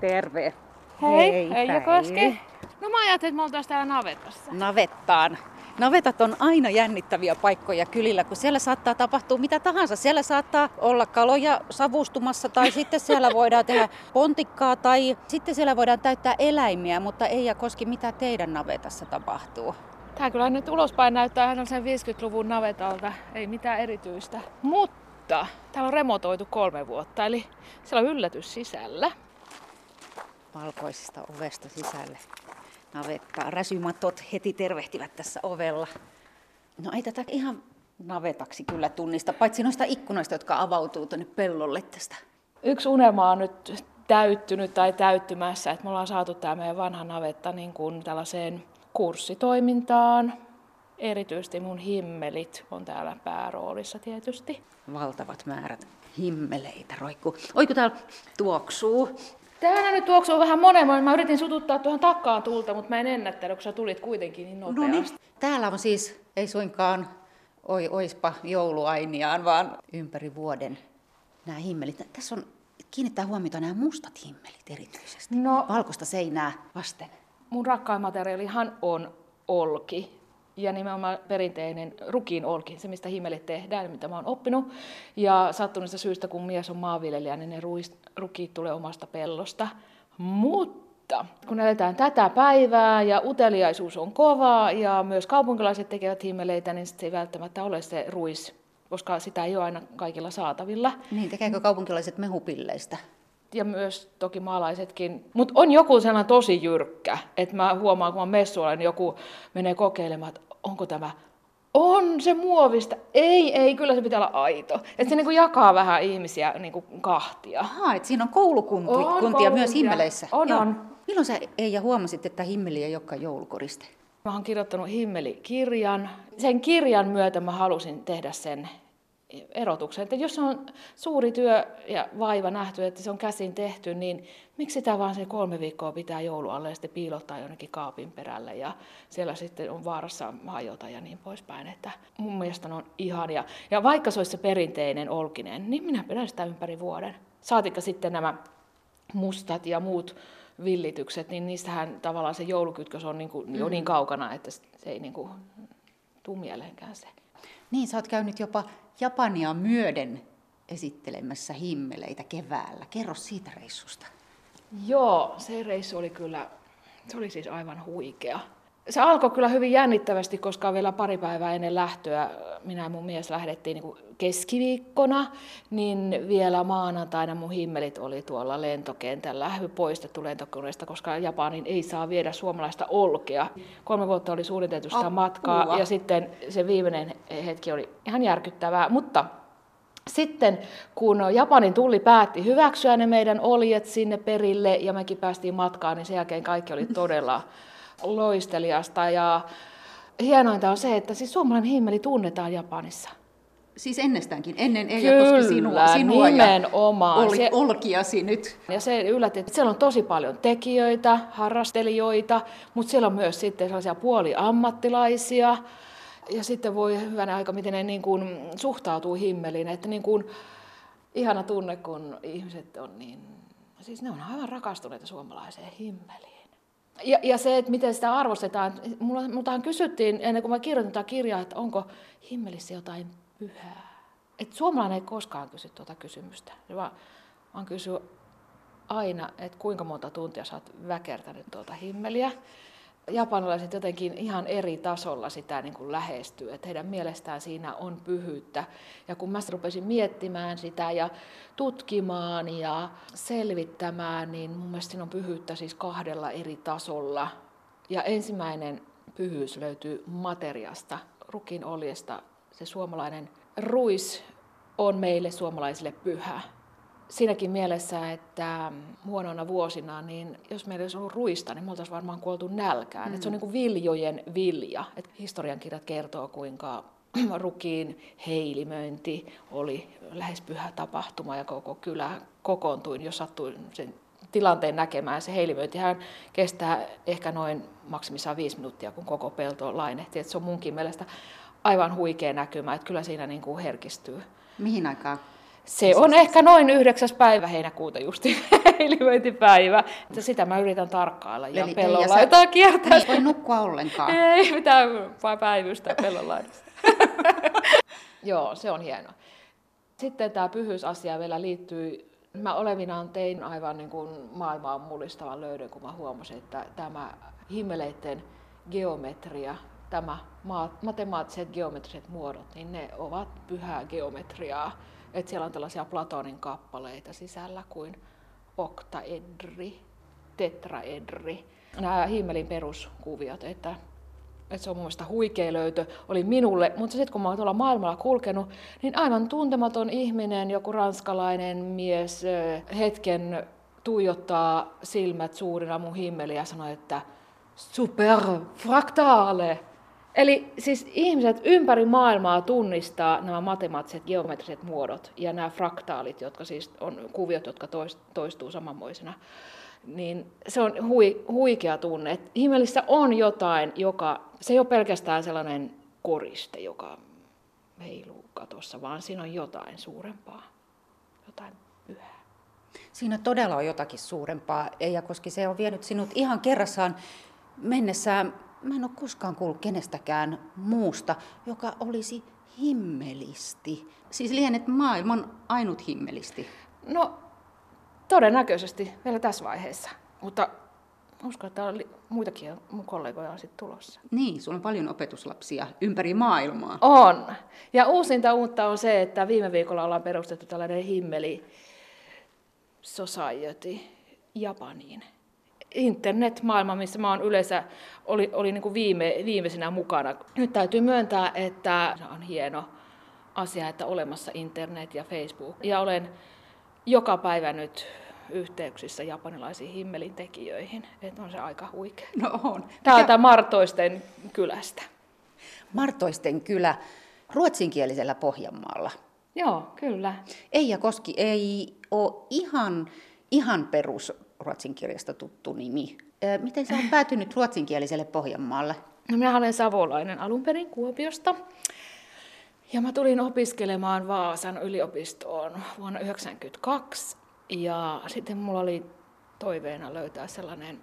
Terve. Hei, Hei, Eija. Koski. No mä ajattelin, että me oltaisiin täällä navetassa. Navettaan. Navetat on aina jännittäviä paikkoja kylillä, kun siellä saattaa tapahtua mitä tahansa. Siellä saattaa olla kaloja savustumassa tai sitten siellä voidaan tehdä pontikkaa tai sitten siellä voidaan täyttää eläimiä, mutta ei ja koski mitä teidän navetassa tapahtuu. Tää kyllä nyt ulospäin näyttää ihan sen 50-luvun navetalta, ei mitään erityistä. Mutta täällä on remontoitu kolme vuotta, eli siellä on yllätys sisällä. Valkoisesta ovesta sisälle navettaa. Räsymatot heti tervehtivät tässä ovella. No ei tätä ihan navetaksi kyllä tunnista, paitsi noista ikkunoista, jotka avautuu tuonne pellolle tästä. Yksi unelma on nyt täyttynyt tai täyttymässä, että me ollaan saatu tämä meidän vanha navetta niin kuin tällaiseen kurssitoimintaan. Erityisesti mun himmelit on täällä pääroolissa tietysti. Valtavat määrät himmeleitä roikkuu. Oi kun täällä tuoksuu. Täällä nyt tuoksuu vähän monen. Mä yritin sututtaa tuohon takkaan tulta, mutta mä en ennättänyt, kun sä tulit kuitenkin niin No nopeasti. niin. Täällä on siis, ei suinkaan oi, oispa jouluainiaan, vaan ympäri vuoden nämä himmelit. Tässä on, kiinnittää huomiota nämä mustat himmelit erityisesti. No, Valkoista seinää vasten. mun rakkain materiaalihan on olki. Ja nimenomaan perinteinen rukiin olki, se mistä himmelit tehdään, mitä mä oon oppinut. Ja sattuneesta syystä, kun mies on maanviljelijä, niin ne ruis, rukiit tulee omasta pellosta. Mutta kun eletään tätä päivää ja uteliaisuus on kova ja myös kaupunkilaiset tekevät himmeleitä, niin sit se ei välttämättä ole se ruis, koska sitä ei ole aina kaikilla saatavilla. Niin, tekeekö kaupunkilaiset mehupilleistä? ja myös toki maalaisetkin. Mutta on joku sellainen tosi jyrkkä, että mä huomaan, kun mä messuilla, niin joku menee kokeilemaan, että onko tämä on se muovista. Ei, ei, kyllä se pitää olla aito. Että se niinku jakaa vähän ihmisiä niinku kahtia. Ahaa, että siinä on koulukuntia On kuntia myös koulukuntia. himmeleissä. On, Joo. on. Milloin sä Eija huomasit, että himmeli ei olekaan joulukoriste? Mä oon kirjoittanut himmelikirjan. Sen kirjan myötä mä halusin tehdä sen erotuksen, että jos on suuri työ ja vaiva nähty, että se on käsin tehty, niin miksi sitä vaan se kolme viikkoa pitää joulualle ja sitten piilottaa jonnekin kaapin perälle ja siellä sitten on vaarassa hajota ja niin poispäin. Että mun mielestä ne on ihania. Ja vaikka se olisi se perinteinen olkinen, niin minä pidän sitä ympäri vuoden. Saatikka sitten nämä mustat ja muut villitykset, niin niistähän tavallaan se joulukytkös on niin kuin jo niin kaukana, että se ei niin kuin tuu mieleenkään se. Niin, sä oot käynyt jopa Japania myöden esittelemässä himmeleitä keväällä. Kerro siitä reissusta. Joo, se reissu oli kyllä, se oli siis aivan huikea. Se alkoi kyllä hyvin jännittävästi, koska vielä pari päivää ennen lähtöä minä ja mun mies lähdettiin niin kuin keskiviikkona, niin vielä maanantaina mun himmelit oli tuolla lentokentällä poistettu lentokoneesta, koska Japanin ei saa viedä suomalaista olkea. Kolme vuotta oli suunniteltu sitä Apua. matkaa ja sitten se viimeinen hetki oli ihan järkyttävää, mutta sitten kun Japanin tulli päätti hyväksyä ne meidän oljet sinne perille ja mekin päästiin matkaan, niin sen jälkeen kaikki oli todella loisteliasta. Ja hienointa on se, että siis suomalainen himmeli tunnetaan Japanissa. Siis ennestäänkin, ennen Eija koski sinua, Kyllä, sinua ja nimenomaan. oli, Se- olkiasi nyt. Ja se yllätti, että siellä on tosi paljon tekijöitä, harrastelijoita, mutta siellä on myös sitten sellaisia puoliammattilaisia. Ja sitten voi hyvänä aika, miten ne niin kuin suhtautuu himmeliin. Että niin kuin, ihana tunne, kun ihmiset on niin, siis ne on aivan rakastuneita suomalaiseen himmeliin. Ja, ja se, että miten sitä arvostetaan, mulla, multahan kysyttiin ennen kuin mä kirjoitin tätä kirjaa, että onko himmelissä jotain pyhää. Et suomalainen ei koskaan kysy tuota kysymystä, vaan, vaan kysyy aina, että kuinka monta tuntia sä oot väkertänyt tuota himmeliä. Japanilaiset jotenkin ihan eri tasolla sitä niin kuin lähestyy, että heidän mielestään siinä on pyhyyttä. Ja kun mä rupesin miettimään sitä ja tutkimaan ja selvittämään, niin mun mielestä siinä on pyhyyttä siis kahdella eri tasolla. Ja ensimmäinen pyhyys löytyy materiasta, rukin oljesta. Se suomalainen ruis on meille suomalaisille pyhä siinäkin mielessä, että huonoina vuosina, niin jos meillä olisi ollut ruista, niin me oltaisiin varmaan kuoltu nälkään. Mm. Et se on niin kuin viljojen vilja. Et historiankirjat kertoo, kuinka rukiin heilimöinti oli lähes pyhä tapahtuma ja koko kylä kokoontui, jos sattui sen tilanteen näkemään. Se heilimöintihän kestää ehkä noin maksimissaan viisi minuuttia, kun koko pelto lainehtii. Et se on munkin mielestä aivan huikea näkymä, että kyllä siinä niin kuin herkistyy. Mihin aikaan Se on ehkä noin 9. päivä heinäkuuta justi ilmointipäivä. Sitä mä yritän tarkkailla ja Eli pellon Teija, sä- laitaa kiertää. Ei voi nukkua ollenkaan. Ei mitään päivystä pellon laidassa. Joo, se on hieno. Sitten tämä pyhyysasia vielä liittyy, mä olevinaan tein aivan niin kuin maailmaan mullistavan löydön, kun mä huomasin, että tämä himmeleiden geometria, tämä ma- matemaattiset geometriset muodot, niin ne ovat pyhää geometriaa. Että siellä on tällaisia Platonin kappaleita sisällä kuin oktaedri, tetraedri. Nämä himmelin peruskuviot, että että se on mun mielestä huikea löytö, oli minulle. Mutta sitten kun mä oon tuolla maailmalla kulkenut, niin aivan tuntematon ihminen, joku ranskalainen mies, hetken tuijottaa silmät suurina mun himmeliä ja sanoo, että super fractale. Eli siis ihmiset ympäri maailmaa tunnistaa nämä matemaattiset geometriset muodot ja nämä fraktaalit, jotka siis on kuviot, jotka tois- toistuu samanmoisena niin se on hui, huikea tunne. Himmelissä on jotain, joka, se ei ole pelkästään sellainen koriste, joka heiluu katossa, vaan siinä on jotain suurempaa, jotain pyhää. Siinä todella on jotakin suurempaa, Eija Koski. Se on vienyt sinut ihan kerrassaan mennessään. Mä en ole koskaan kuullut kenestäkään muusta, joka olisi himmelisti. Siis lienet maailman ainut himmelisti. No, todennäköisesti vielä tässä vaiheessa, mutta uskon, että on li- muitakin mun kollegoja on sitten tulossa. Niin, sulla on paljon opetuslapsia ympäri maailmaa. On. Ja uusinta uutta on se, että viime viikolla ollaan perustettu tällainen himmeli society Japaniin. Internet-maailma, missä mä oon yleensä, oli, oli niin kuin viime, viimeisenä mukana. Nyt täytyy myöntää, että se on hieno asia, että olemassa internet ja Facebook. Ja olen joka päivä nyt yhteyksissä japanilaisiin himmelin tekijöihin. Että on se aika huikea. No on. Täältä Martoisten kylästä. Martoisten kylä ruotsinkielisellä Pohjanmaalla. Joo, kyllä. Eija Koski ei ole ihan, ihan perus ruotsinkirjasta tuttu nimi. Miten sä oot päätynyt ruotsinkieliselle Pohjanmaalle? No minä olen savolainen alun perin Kuopiosta. Ja mä tulin opiskelemaan Vaasan yliopistoon vuonna 1992. Ja sitten mulla oli toiveena löytää sellainen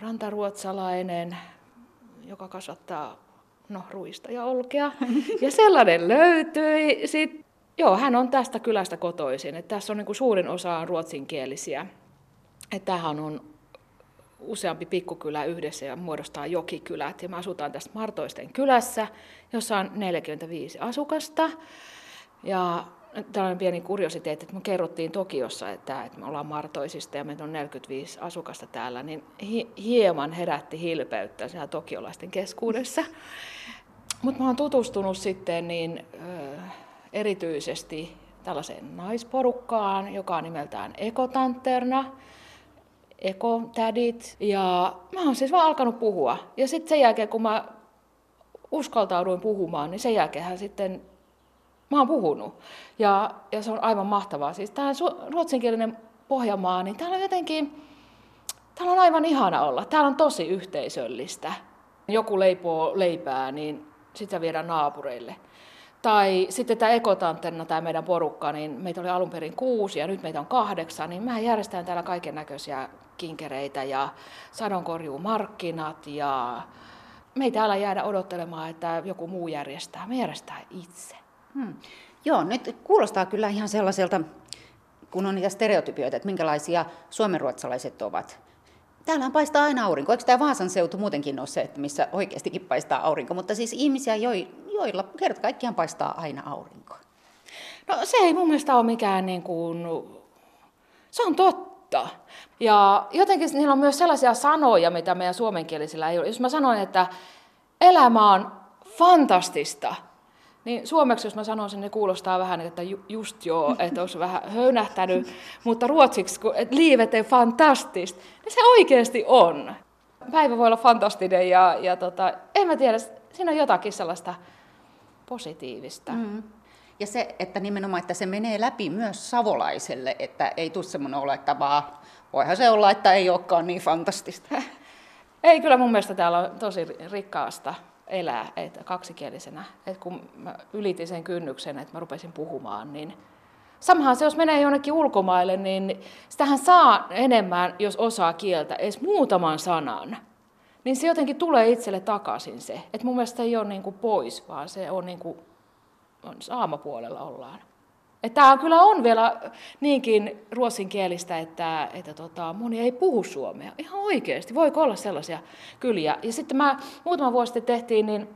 rantaruotsalainen, joka kasvattaa no, ruista ja olkea. Ja sellainen löytyi. Sitten, joo, hän on tästä kylästä kotoisin. Että tässä on niin suurin osa on ruotsinkielisiä. Että tämähän on useampi pikkukylä yhdessä ja muodostaa jokikylät. Ja me asutaan tästä Martoisten kylässä, jossa on 45 asukasta. Ja tällainen pieni kuriositeetti, että me kerrottiin Tokiossa, että, että me ollaan Martoisista ja meitä on 45 asukasta täällä, niin hi- hieman herätti hilpeyttä siellä tokiolaisten keskuudessa. Mutta mä oon tutustunut sitten niin, ö, erityisesti tällaiseen naisporukkaan, joka on nimeltään Ekotanterna ekotädit. Ja mä oon siis vaan alkanut puhua. Ja sitten sen jälkeen, kun mä uskaltauduin puhumaan, niin sen jälkeen sitten mä oon puhunut. Ja, ja se on aivan mahtavaa. Siis tämä ruotsinkielinen Pohjanmaa, niin täällä on jotenkin, täällä on aivan ihana olla. Täällä on tosi yhteisöllistä. Joku leipoo leipää, niin sitä viedään naapureille. Tai sitten tämä ekotanterna, tämä meidän porukka, niin meitä oli alun perin kuusi ja nyt meitä on kahdeksan, niin mä järjestän täällä kaiken näköisiä kinkereitä ja sadonkorjuumarkkinat ja me ei täällä jäädä odottelemaan, että joku muu järjestää. Me järjestää itse. Hmm. Joo, nyt kuulostaa kyllä ihan sellaiselta, kun on niitä stereotypioita, että minkälaisia suomenruotsalaiset ovat. Täällähän paistaa aina aurinko. Eikö tämä Vaasan seutu muutenkin ole se, että missä oikeastikin paistaa aurinko? Mutta siis ihmisiä, joilla kerta kaikkiaan paistaa aina aurinko. No se ei mun mielestä ole mikään niin kuin, se on totta. Ja jotenkin niillä on myös sellaisia sanoja, mitä meidän suomenkielisillä ei ole. Jos mä sanon, että elämä on fantastista, niin suomeksi, jos mä sanon sen, niin kuulostaa vähän, että ju, just joo, että olisi vähän höynähtänyt, mutta ruotsiksi, että liivet är fantastiskt, niin se oikeasti on. Päivä voi olla fantastinen ja, ja tota, en mä tiedä, siinä on jotakin sellaista positiivista. Mm. Ja se, että nimenomaan, että se menee läpi myös savolaiselle, että ei tule semmoinen olo, että vaan, voihan se olla, että ei olekaan niin fantastista. Ei, kyllä mun mielestä täällä on tosi rikkaasta elää että kaksikielisenä. Et kun mä ylitin sen kynnyksen, että mä rupesin puhumaan, niin Samahan se, jos menee jonnekin ulkomaille, niin sitähän saa enemmän, jos osaa kieltä, edes muutaman sanan. Niin se jotenkin tulee itselle takaisin se. Että mun mielestä ei ole niin kuin pois, vaan se on niin kuin, on saamapuolella ollaan. Tämä kyllä on vielä niinkin ruotsinkielistä, että, että tota, moni ei puhu suomea. Ihan oikeasti, voiko olla sellaisia kyliä. Ja sitten mä muutama vuosi sitten tehtiin niin,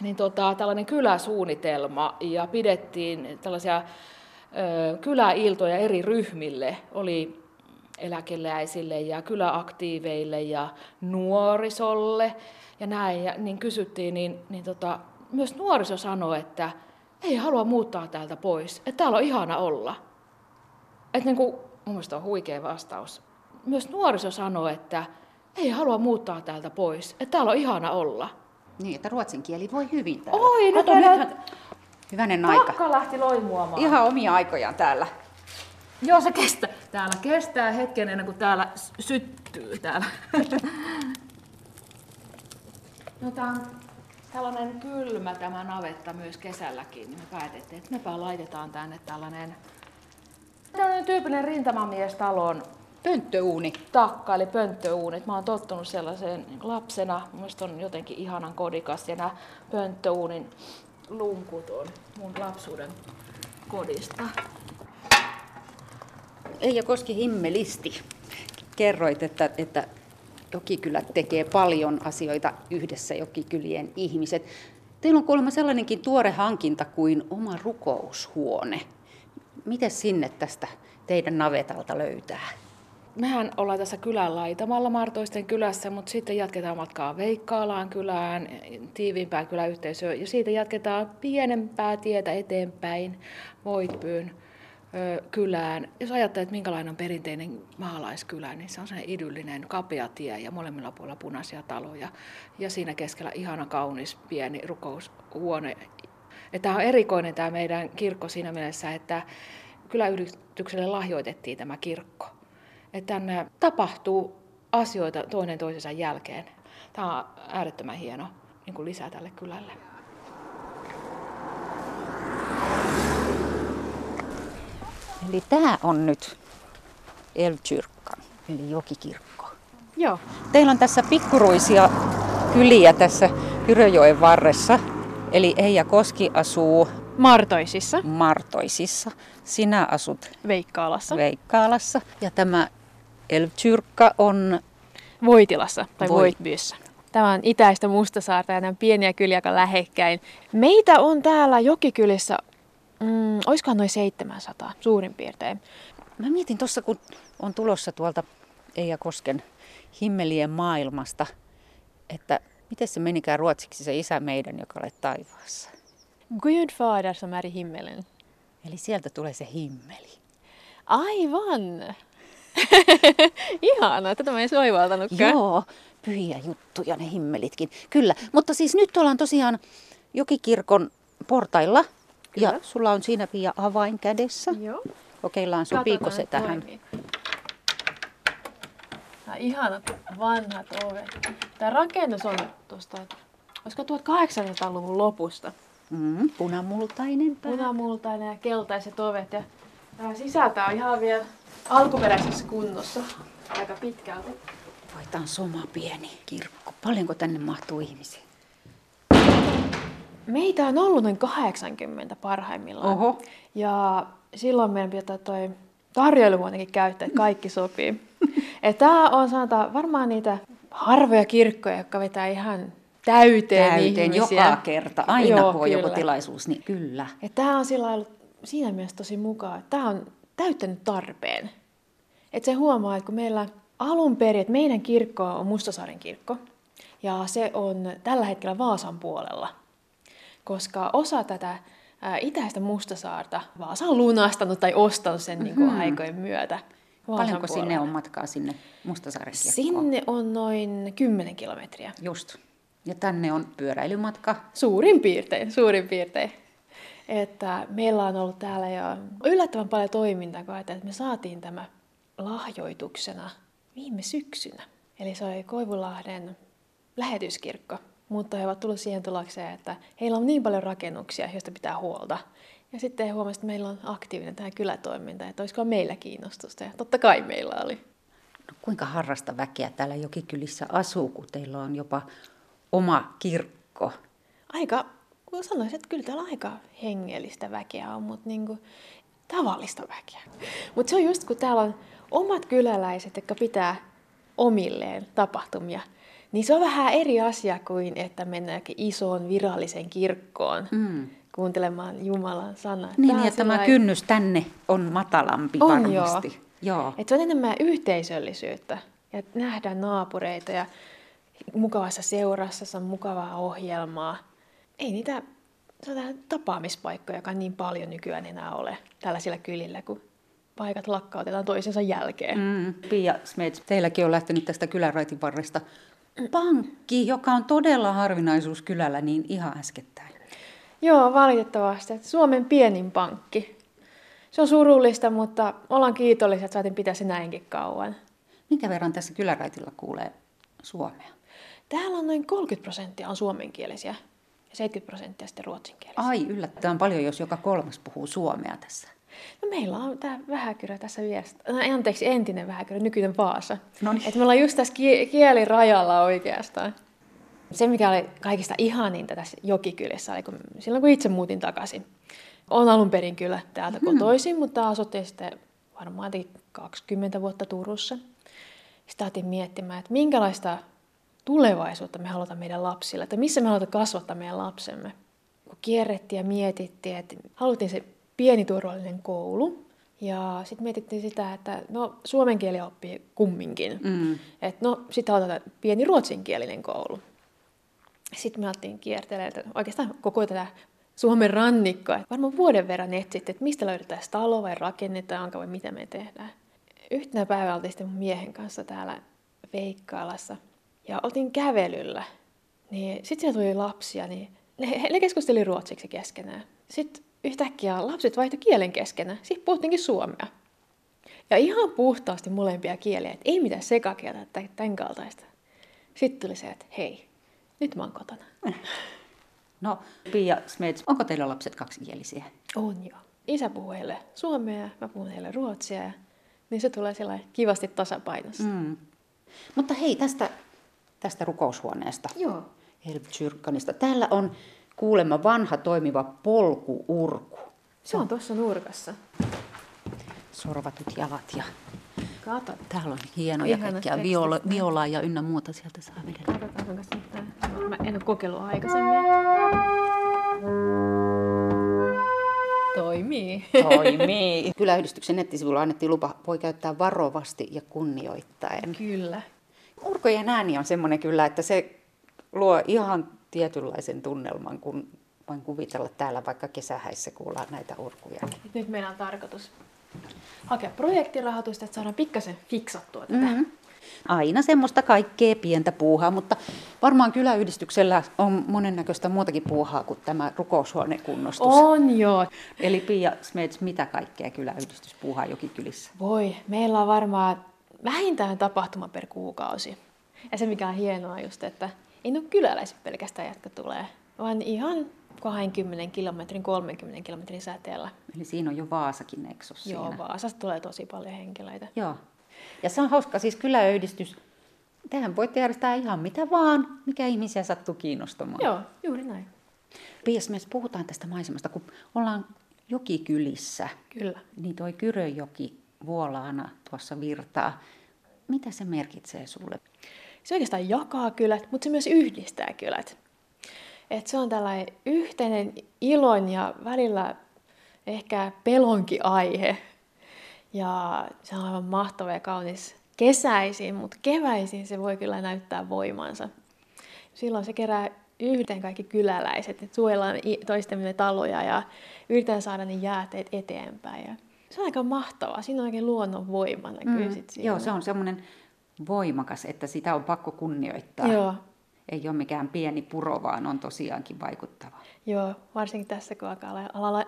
niin tota, tällainen kyläsuunnitelma ja pidettiin tällaisia ö, kyläiltoja eri ryhmille. Oli eläkeläisille ja kyläaktiiveille ja nuorisolle ja näin. Ja niin kysyttiin, niin, niin tota, myös nuoriso sanoi, että ei halua muuttaa täältä pois, että täällä on ihana olla. Että niin kuin, mun mielestä on huikea vastaus. Myös nuoriso sanoo, että ei halua muuttaa täältä pois, että täällä on ihana olla. Niin, että ruotsin kieli voi hyvin täällä. Oi, Kato, nyt nythän... Hyvänen aika. Takka lähti loimuamaan. Ihan omia aikojaan täällä. Joo, se kestää. Täällä kestää hetken ennen kuin täällä syttyy täällä. No tää on tällainen kylmä tämä navetta myös kesälläkin, niin me päätettiin, että mepä laitetaan tänne tällainen, tällainen tyypillinen rintamamiestalon Pönttöuuni. takka, eli pönttöuunit. Mä oon tottunut sellaiseen lapsena, mun on jotenkin ihanan kodikas, ja nämä pönttöuunin lunkut on mun lapsuuden kodista. Eija Koski himmelisti. Kerroit, että, että Jokikylät tekee paljon asioita yhdessä Jokikylien ihmiset. Teillä on kuulemma sellainenkin tuore hankinta kuin oma rukoushuone. Miten sinne tästä teidän navetalta löytää? Mehän ollaan tässä kylän laitamalla Martoisten kylässä, mutta sitten jatketaan matkaa Veikkaalaan kylään, tiiviimpään kyläyhteisöön ja siitä jatketaan pienempää tietä eteenpäin Voitpyyn kylään. Jos ajattelee, että minkälainen on perinteinen maalaiskylä, niin se on sellainen idyllinen kapea tie ja molemmilla puolilla punaisia taloja. Ja siinä keskellä ihana kaunis pieni rukoushuone. Tämä on erikoinen tämä meidän kirkko siinä mielessä, että kyläyhdistykselle lahjoitettiin tämä kirkko. Että tänne tapahtuu asioita toinen toisensa jälkeen. Tämä on äärettömän hieno niin kuin lisää tälle kylälle. Eli tämä on nyt Elkyrkka, eli jokikirkko. Joo. Teillä on tässä pikkuruisia kyliä tässä Hyröjoen varressa. Eli Eija Koski asuu Martoisissa, Martoisissa. Sinä asut Veikkaalassa, Veikkaalassa. Ja tämä Elkyrkka on Voitilassa tai Voi- Voitbyssä. Tämä on itäistä Mustasaarta ja nämä pieniä kyliä lähekkäin. Meitä on täällä Jokikylissä, mm, olisikohan noin 700 suurin piirtein. Mä mietin tuossa, kun on tulossa tuolta Eija Kosken himmelien maailmasta, että miten se menikään ruotsiksi se isä meidän, joka olet taivaassa. Fader som är i himmelen. Eli sieltä tulee se himmeli. Aivan! Ihanaa, tätä mä en soivaltanutkaan. Joo, pyhiä juttuja ne himmelitkin. Kyllä, mutta siis nyt ollaan tosiaan Jokikirkon portailla. Kyllä. Ja sulla on siinä Pia avain kädessä. Joo. Kokeillaan, sopiiko se tähän. toimii. Nämä ihanat vanhat ovet. Tämä rakennus on tuosta, olisiko 1800-luvun lopusta. Mm, punamultainen pää. Punamultainen ja keltaiset ovet. Ja tämä sisältä on ihan vielä alkuperäisessä kunnossa aika pitkälti. Voi, tää on soma pieni kirkko. Paljonko tänne mahtuu ihmisiä? Meitä on ollut noin 80 parhaimmillaan. Oho. Ja silloin meidän pitää toi tarjoilu muutenkin käyttää, että kaikki sopii. Tämä on sanotaan varmaan niitä harvoja kirkkoja, jotka vetää ihan täyteen, Täyteen ihmisiä. joka kerta. Aina Joo, kun on joku tilaisuus, niin kyllä. Ja tämä on sillä ollut siinä mielessä tosi mukaan, että tämä on täyttänyt tarpeen. Että se huomaa, että kun meillä alun perin, että meidän kirkko on Mustasaaren kirkko, ja se on tällä hetkellä Vaasan puolella, koska osa tätä itäistä Mustasaarta Vaasa on lunastanut tai ostanut sen niin kuin aikojen myötä. Vaasan Paljonko sinne puolella. on matkaa sinne Mustasaaren? Sinne on noin 10 kilometriä. Just. Ja tänne on pyöräilymatka. Suurin piirtein, suurin piirtein. Että meillä on ollut täällä jo yllättävän paljon toimintaa, kun että me saatiin tämä lahjoituksena viime syksynä. Eli se oli Koivulahden lähetyskirkko. Mutta he ovat tulleet siihen tulokseen, että heillä on niin paljon rakennuksia, joista pitää huolta, Ja sitten huomasin, että meillä on aktiivinen tämä kylätoiminta, että olisiko meillä kiinnostusta. Ja totta kai meillä oli. No, kuinka harrasta väkeä täällä Jokikylissä asuu, kun teillä on jopa oma kirkko? Aika, kun sanoisin, että kyllä täällä aika hengellistä väkeä on, mutta niin kuin tavallista väkeä. Mutta se on just kun täällä on omat kyläläiset, jotka pitää omilleen tapahtumia, niin se on vähän eri asia kuin, että mennäänkin isoon viralliseen kirkkoon mm. kuuntelemaan Jumalan sanaa. Niin, tämä, että tämä kynnys tänne on matalampi on varmasti. Joo. joo. Et se on enemmän yhteisöllisyyttä ja nähdään naapureita ja mukavassa seurassa, se on mukavaa ohjelmaa. Ei niitä tapaamispaikkoja, joka niin paljon nykyään enää ole tällaisilla kylillä, kun paikat lakkautetaan toisensa jälkeen. Mm. Pia Smets, teilläkin on lähtenyt tästä kylänraitin varresta pankki, joka on todella harvinaisuus kylällä niin ihan äskettäin. Joo, valitettavasti. Suomen pienin pankki. Se on surullista, mutta ollaan kiitollisia, että saatiin pitää se näinkin kauan. Minkä verran tässä kyläraitilla kuulee suomea? Täällä on noin 30 prosenttia on suomenkielisiä ja 70 prosenttia sitten ruotsinkielisiä. Ai, yllättävän paljon, jos joka kolmas puhuu suomea tässä. No meillä on tämä vähäkyrä tässä vieressä. No, anteeksi, entinen vähäkyrä, nykyinen Vaasa. No niin. Et me ollaan just tässä kielirajalla oikeastaan. Se, mikä oli kaikista ihaninta tässä jokikylissä, oli kun, silloin kun itse muutin takaisin. On alun perin kyllä täältä hmm. kotoisin, mutta asuttiin sitten varmaan 20 vuotta Turussa. Sitten otin miettimään, että minkälaista tulevaisuutta me halutaan meidän lapsille, että missä me halutaan kasvattaa meidän lapsemme. Kun kierrettiin ja mietittiin, että haluttiin se pieni turvallinen koulu. Ja sitten mietittiin sitä, että no suomen kieli oppii kumminkin. Mm. Että no sitten aloitetaan pieni ruotsinkielinen koulu. Sitten me alettiin kiertelemään oikeastaan koko tätä Suomen rannikkoa. Varmaan vuoden verran etsitte, että mistä löydetään talo vai rakennetaanko vai mitä me tehdään. Yhtenä päivänä oltiin sitten mun miehen kanssa täällä Veikkaalassa ja otin kävelyllä. Niin sitten siellä tuli lapsia, niin ne, ne keskusteli ruotsiksi keskenään. Sitten yhtäkkiä lapset vaihtoi kielen keskenään. Sitten puhuttiinkin suomea. Ja ihan puhtaasti molempia kieliä, että ei mitään sekakieltä tai tämän kaltaista. Sitten tuli se, että hei, nyt mä oon kotona. No, Pia Smets, onko teillä lapset kaksikielisiä? On joo. Isä puhuu heille suomea ja mä puhun heille ruotsia. Ja, niin se tulee siellä kivasti tasapainossa. Mm. Mutta hei, tästä, tästä rukoushuoneesta. Joo. Täällä on kuulemma vanha toimiva polkuurku. Se on tuossa nurkassa. Sorvatut jalat ja Kato. Täällä on hienoja Ihana kaikkia viola, violaa ja ynnä muuta sieltä saa vedellä. Katsotaan, onko Mä en ole kokeillut aikaisemmin. Toimii. Toimii. Kyläyhdistyksen nettisivulla annettiin lupa, voi käyttää varovasti ja kunnioittaen. Kyllä. Urkojen ääni on semmoinen kyllä, että se luo ihan tietynlaisen tunnelman, kun voin kuvitella täällä vaikka kesähäissä kuullaan näitä urkuja. Nyt meillä on tarkoitus hakea projektirahoitusta, että saadaan pikkasen fiksattua tätä. Mm-hmm. Aina semmoista kaikkea pientä puuhaa, mutta varmaan kyläyhdistyksellä on monennäköistä muutakin puuhaa kuin tämä rukoushuonekunnostus. On joo. Eli Pia Smets, mitä kaikkea kyläyhdistys puuhaa Jokikylissä? Voi, meillä on varmaan vähintään tapahtuma per kuukausi. Ja se mikä on hienoa just, että ei ole kyläläiset pelkästään, jotka tulee, vaan ihan 20 kilometrin, 30 kilometrin säteellä. Eli siinä on jo Vaasakin neksos Joo, siinä. Vaasasta tulee tosi paljon henkilöitä. Joo. Ja se on hauska, siis kyläyhdistys, tähän voit järjestää ihan mitä vaan, mikä ihmisiä sattuu kiinnostamaan. Joo, juuri näin. Pias, me puhutaan tästä maisemasta, kun ollaan jokikylissä. Kyllä. Niin toi Kyröjoki vuolaana tuossa virtaa. Mitä se merkitsee sulle? Se oikeastaan jakaa kylät, mutta se myös yhdistää kylät. Et se on tällainen yhteinen ilon ja välillä ehkä pelonkin aihe. Ja se on aivan mahtava ja kaunis kesäisin, mutta keväisin se voi kyllä näyttää voimansa. Silloin se kerää yhteen kaikki kyläläiset, että suojellaan toistemme taloja ja yritetään saada ne jääteet eteenpäin. Ja se on aika mahtavaa. Siinä on oikein luonnon voima näkyy mm, sit Joo, se on semmoinen voimakas, että sitä on pakko kunnioittaa. Joo. Ei ole mikään pieni puro, vaan on tosiaankin vaikuttava. Joo, varsinkin tässä, kun alkaa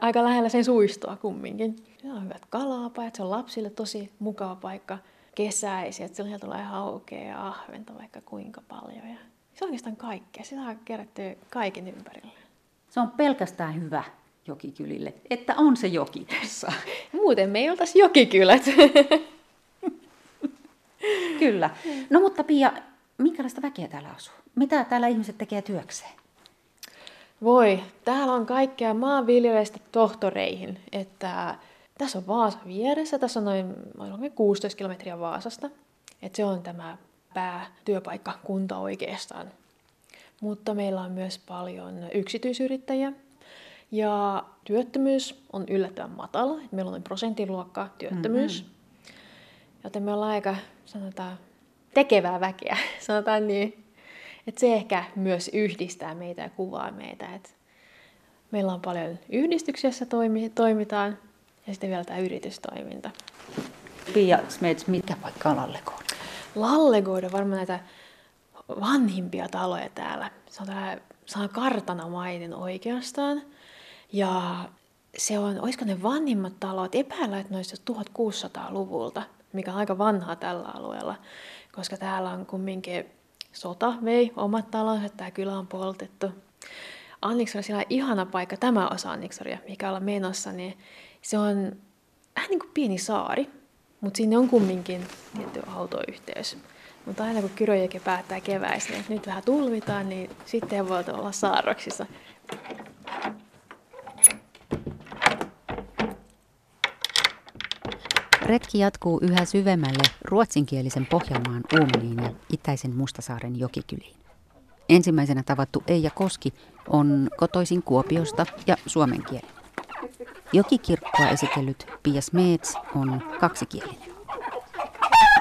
aika lähellä sen suistoa kumminkin. Se on hyvät kalapajat, se on lapsille tosi mukava paikka kesäisiä, että siellä tulee haukea ja ahventa vaikka kuinka paljon. Ja se on oikeastaan kaikkea, sitä on kerätty kaiken ympärille. Se on pelkästään hyvä. jokikylille, että on se joki tuossa. Muuten me ei oltaisi jokikylät. Kyllä. No mutta Pia, minkälaista väkeä täällä asuu? Mitä täällä ihmiset tekee työkseen? Voi, täällä on kaikkea maanviljelijöistä tohtoreihin. Että tässä on Vaasa vieressä, tässä on noin 16 kilometriä Vaasasta. Että se on tämä päätyöpaikka kunta oikeastaan. Mutta meillä on myös paljon yksityisyrittäjiä. Ja työttömyys on yllättävän matala. Meillä on noin prosentin luokkaa työttömyys. Mm-hmm. Joten me ollaan aika, sanotaan, tekevää väkeä, sanotaan niin. Että se ehkä myös yhdistää meitä ja kuvaa meitä. Et meillä on paljon yhdistyksiä, joissa toimi, toimitaan, ja sitten vielä tämä yritystoiminta. Pia Smeds, mikä paikka on Lallegood? Lallegood on varmaan näitä vanhimpia taloja täällä. Se on, tää, se on kartanomainen oikeastaan. Ja se on, olisiko ne vanhimmat talot, epäillä, että noista 1600-luvulta, mikä on aika vanhaa tällä alueella, koska täällä on kumminkin sota vei omat talonsa, tämä kylä on poltettu. Anniksor on siellä ihana paikka, tämä osa Anniksoria, mikä ollaan menossa, niin se on vähän niin kuin pieni saari, mutta sinne on kumminkin tietty autoyhteys. Mutta aina kun Kyröjäke päättää keväisin, että nyt vähän tulvitaan, niin sitten voi olla saarroksissa. Retki jatkuu yhä syvemmälle ruotsinkielisen Pohjanmaan Uumeniin ja itäisen Mustasaaren jokikyliin. Ensimmäisenä tavattu Eija Koski on kotoisin Kuopiosta ja suomen kieli. Jokikirkkoa esitellyt Pia Smets on kaksikielinen.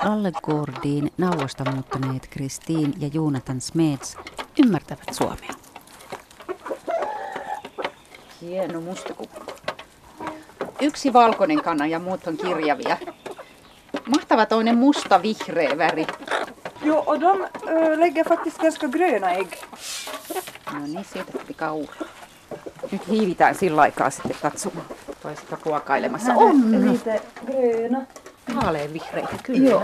Lallegårdiin nauosta muuttaneet Kristiin ja Joonatan Smets ymmärtävät suomea. Hieno mustakukko. Yksi valkoinen kana ja muut on kirjavia. Mahtava toinen musta-vihreä väri. Jo, och de äh, lägger faktiskt ganska gröna ägg. No niin, siitä tuli kaura. Nyt hiivitään sillä aikaa sitten katsomaan toista ruokailemassa. On! Lite gröna. Haalean vihreitä, kyllä. Jo.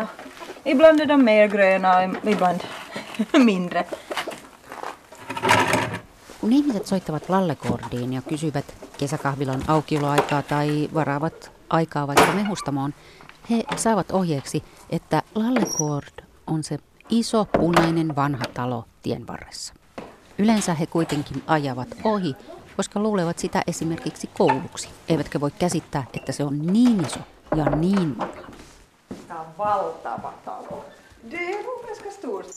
Ibland är de mer gröna, ibland mindre. Kun ihmiset soittavat lallekordiin ja kysyvät kesäkahvilan aukioloaikaa tai varaavat aikaa vaikka mehustamoon, he saavat ohjeeksi, että lallekord on se iso punainen vanha talo tien varressa. Yleensä he kuitenkin ajavat ohi, koska luulevat sitä esimerkiksi kouluksi, eivätkä voi käsittää, että se on niin iso ja niin vanha. Tämä on valtava talo. Det är ganska stort.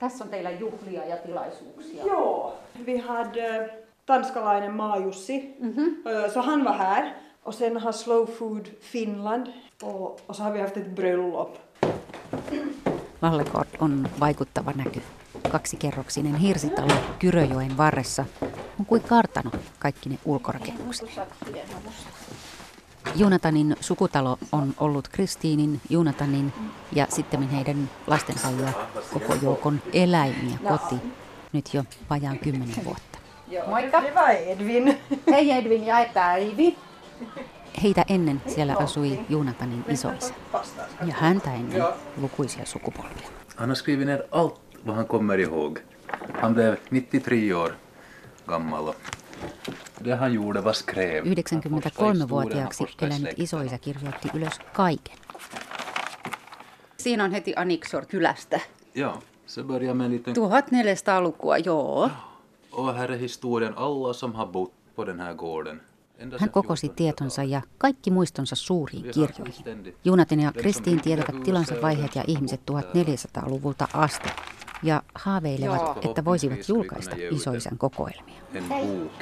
Tässä on teillä juhlia ja tilaisuuksia. Ja, vi hade danskalainen Maajussi, mm-hmm. så han var här. Och sen har Slow Food Finland och, och så har vi haft ett bröllop. Lallekord on vaikuttava näky. Kaksikerroksinen hirsitalo Kyröjoen varressa on kuin kartano kaikki ne ulkorakennukset. Junatanin sukutalo on ollut Kristiinin, Junatanin ja sitten heidän lastensa ja koko joukon eläimiä koti nyt jo vajaan kymmenen vuotta. Moikka! Var Edvin. Hei Edvin ja Päivi. Heitä ennen siellä asui Junatanin isoisä ja häntä ennen lukuisia sukupolvia. Han har skrivit ner allt vad han kommer ihåg. Han blev 93 år gammal 93-vuotiaaksi forskade elänyt isoisä kirjoitti ylös kaiken. Siinä on heti Aniksor kylästä. Ja, så börjar med en liten... 1400-lukua, joo. Och här är historien alla som har bott på den här gården. Hän kokosi 1400-talet. tietonsa ja kaikki muistonsa suuriin kirjoihin. Junatin ja Kristiin tietävät tilansa vaiheet ja ihmiset 1400-luvulta asti ja haaveilevat, että voisivat julkaista isoisän kokoelmia. En bok.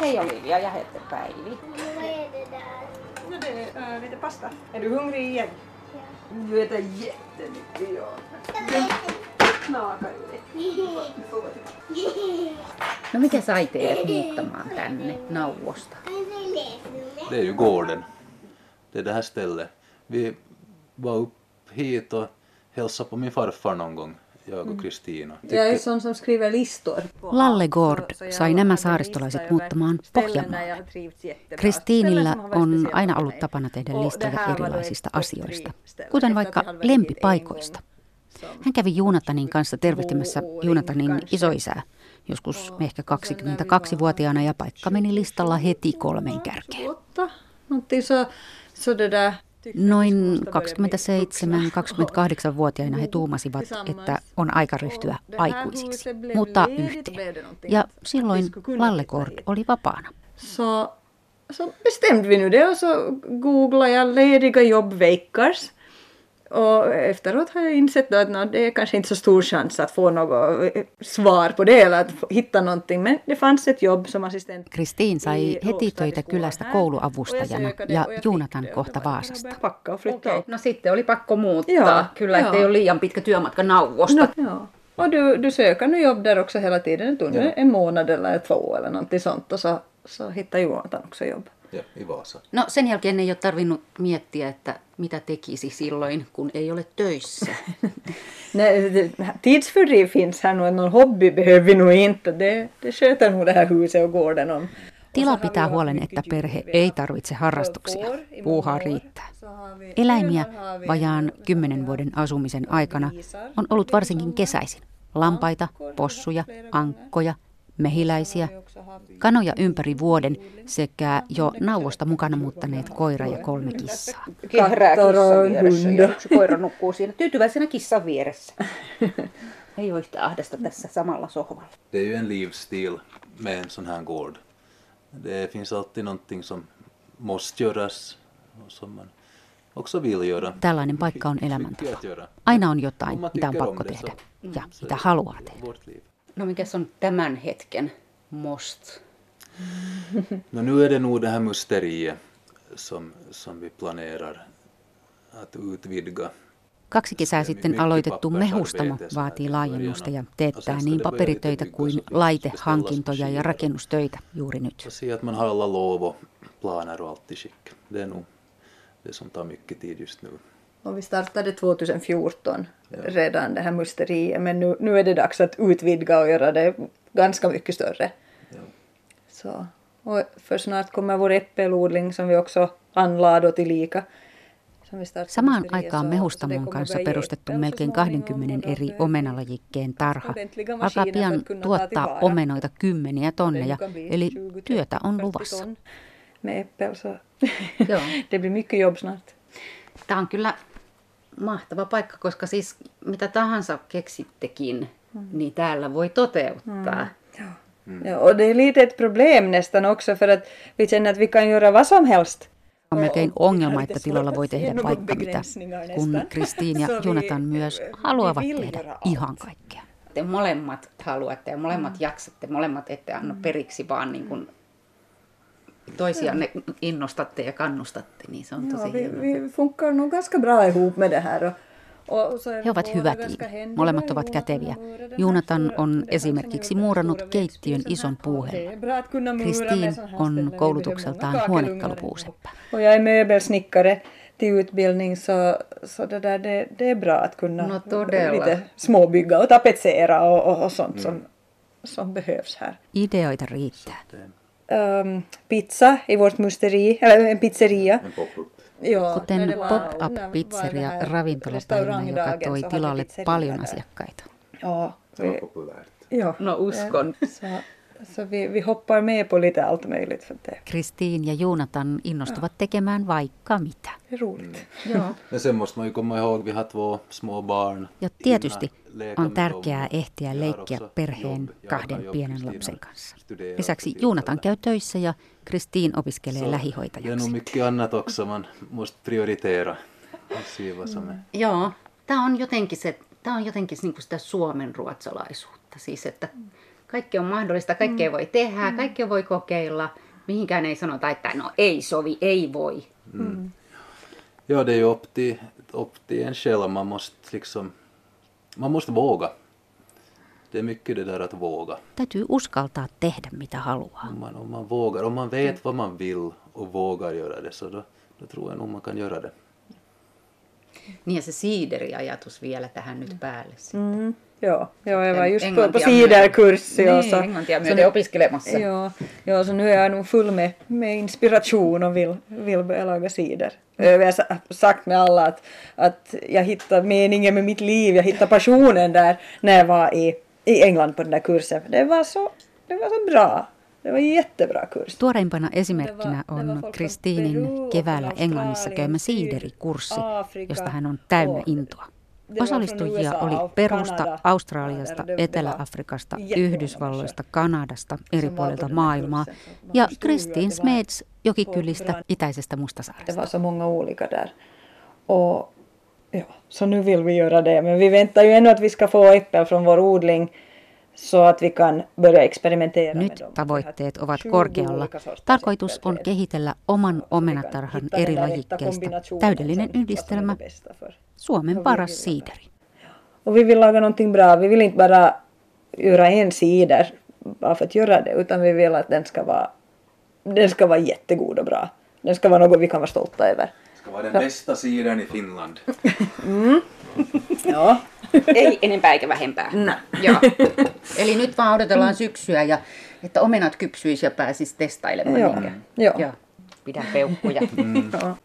Hei Olivia ja Hette Päivi. Nu det är äh, lite pasta. Är du hungrig igen? Du äter jättemycket, ja. Knakar ju. No mikä sai teidät muuttamaan tänne Nauvosta? Det är ju gården. Det är det här stället. Vi var upp hit och hälsade på min farfar någon gång, jag och Kristina. Jag är sån som skriver listor. Lalle Gård sai nämä saaristolaiset muuttamaan Pohjanmaalle. Kristiinillä on aina ollut tapana tehdä listoja erilaisista asioista, kuten vaikka lempipaikoista. Hän kävi Juunatanin kanssa tervehtimässä Joo, Juunatanin isoisää, joskus ehkä 22-vuotiaana ja paikka meni listalla heti kolmen kärkeen. 28, någonting så, så det där Noin 27-28-vuotiaina he tuumasivat, että on aika ryhtyä aikuisiksi, muuttaa yhteen. Ja silloin Lallekord oli vapaana. så, så bestämde vi nu det och så googlade jag lediga jobb veckors. Och efteråt har jag insett att no, det är kanske inte så stor chans att få något eh, svar på det eller att hitta någonting. Men det fanns ett jobb som assistent. Kristiin sai i heti töitä kylästä kouluavustajana ja det. kohta Och då var- Vaasasta. Packa och flytta. No sitten oli pakko muuttaa, Joo, kyllä, joo. ettei ole liian pitkä työmatka nauvosta. No, ja. Och du, du söker nu jobb där också hela tiden. Du Ja. en månad eller två eller någonting sånt och så, så hittar Jonathan också jobb. Ja, i Vasa. No sen jälkeen ei ole tarvinnut miettiä, että mitä tekisi silloin, kun ei ole töissä. Nej, tidsfördriv finns här nog, någon hobby behöver vi nog inte. Det, det sköter nog det här huset och gården om. Tila pitää huolen, että perhe ei tarvitse harrastuksia. Puuhaa riittää. Eläimiä vajaan kymmenen vuoden asumisen aikana on ollut varsinkin kesäisin. Lampaita, possuja, ankkoja, mehiläisiä, kanoja ympäri vuoden sekä jo nauvosta mukana muuttaneet koira ja kolme kissaa. Kehrää kissan vieressä ja yksi koira nukkuu siinä tyytyväisenä kissan vieressä. Ei ole yhtä ahdasta tässä samalla sohvalla. Det är ju en livsstil med en sån här gård. Det finns alltid någonting som måste göras och som man också vill göra. Tällainen paikka on elämäntapa. Aina on jotain, mitä on pakko tehdä så- ja mitä haluaa tehdä. No mikäs on tämän hetken most? No, nu är det nog det här musteriet som, som vi planerar att utvidga. Kaksi kesää sitten aloitettu mehustamo vaatii laajennusta ja teettää niin paperitöitä kuin laitehankintoja ja rakennustöitä juuri nyt. Det är nog det som tar mycket tid just nu. Och vi startade 2014 redan det här musteriet men nu, nu är det dags att utvidga och göra det ganska mycket större. Ja. Så, och för snart kommer vår äppelodling som vi också anlade vi startade Samaan aikaan mehustamon kanssa perustettu melkein småningom 20 och eri omenalajikkeen tarha alkaa pian att kunna ta tuottaa omenoita kymmeniä tonneja, eli 20, työtä on 40 luvassa. Med äppel så Joo. det blir mycket jobb snart. Tämä on kyllä mahtava paikka, koska siis mitä tahansa keksittekin, niin täällä voi toteuttaa. Ja, och det är lite ett problem nästan också för att vi känner att vi kan göra vad som helst. On melkein Och- och ongelma, että tilalla voi tehdä vaikka mitä, kun. Kristiin ja Jonathan myös haluavat tehdä ihan kaikkea. Te molemmat haluatte ja molemmat jaksatte, molemmat ette anna periksi, vaan niin kuin toisianne innostatte ja kannustatte, niin se on Ja, tosi vi, hienoa. vi funkar nog ganska bra ihop med det här. Och, och så är He ovat hyvä tiimi. Molemmat ovat käteviä. Jonathan on esimerkiksi muurannut keittiön ison med Kristiin on. Vi koulutukseltaan huonekalupuuseppä. Och jag är möbelsnickare till utbildning så, så det, där, det, det är bra att kunna No lite småbygga och tapetsera och, och, och sånt som, som behövs här. Ideoita riittää. Um, pizza i vårt musteri, eller en pizzeria. En pop-up. Ja, Kuten det pop-up pizzeria det ravintolapäivänä, joka toi tilalle paljon asiakkaita. Ja, Det var vi, ja. No uskon. Så, så vi, vi hoppar med på lite allt möjligt för det Kristiin ja Jonathan innostuvat tekemään vaikka mitä. är roligt. Joo. Men sen måste man ju komma ihåg, vi har två små barn. Ja tietysti on tärkeää ehtiä leikkiä perheen kahden pienen lapsen kanssa. Lisäksi tillfället. käy töissä ja Kristiin opiskelee Så Det är nog lähihoitajaksi. mycket annat också man måste prioritera och se vad som är. Joo, tämä on jotenkin, se, tää on jotenkin niinku sitä suomen ruotsalaisuutta. Siis, että kaikki on mahdollista, kaikkea voi tehdä, kaikkea voi kokeilla. Mihinkään ei sanota, että no ei sovi, ei voi. Ja, det är ju upp till, upp till en själv. Man måste liksom, man måste våga. Det är mycket det där att våga. Täytyy uskaltaa tehdä mitä haluaa. Om man, om man vågar, om man vet vad man vill och vågar göra det så då, då tror jag nog man kan göra det. Niin ja se siideriajatus vielä tähän nyt päälle. Mm. Ja, ja, jag var just på, på siderkurs. Niin, så, englantia så myöden nu- opiskelemassa. Ja, ja, så nu är jag nog full med, med inspiration och vill, vill börja laga Jag har sa- sagt med alla att, att jag hittade meningen med mitt liv, jag hittade passionen där när jag var i, i England på den där kursen. Det var så, det var så bra. Det var jättebra kurs. Tuoreimpana esimerkkinä on Kristiinin keväällä Englannissa käymä siiderikurssi, josta hän on täynnä intoa. Osallistujia oli Perusta, Australiasta, Etelä-Afrikasta, Yhdysvalloista, Kanadasta, eri puolilta maailmaa ja Kristiin Smeds jokikylistä itäisestä Det Mustasaaresta. var så många olika där. Och ja, så nu vill vi göra det. Men vi väntar ju ännu att vi ska få äppel från vår odling så att vi kan börja experimentera med Nyt dem. tavoitteet ovat 20 korkealla. Tarkoitus on kehitellä oman omenatarhan eri lajikkeista täydellinen yhdistelmä, det. Suomen paras siideri. Och vi vill laga någonting bra. Vi vill inte bara göra en cider bara för att göra det, utan vi vill att den ska vara, den ska vara jättegod och bra. Den ska vara något vi kan vara stolta över. Ska vara den bästa sidern i Finland. Ja. Ei enempää eikä vähempää. No. Joo. Eli nyt vaan odotellaan syksyä ja että omenat kypsyisi ja pääsisi testailemaan. Joo. Joo. Joo. Pidä peukkuja. ja.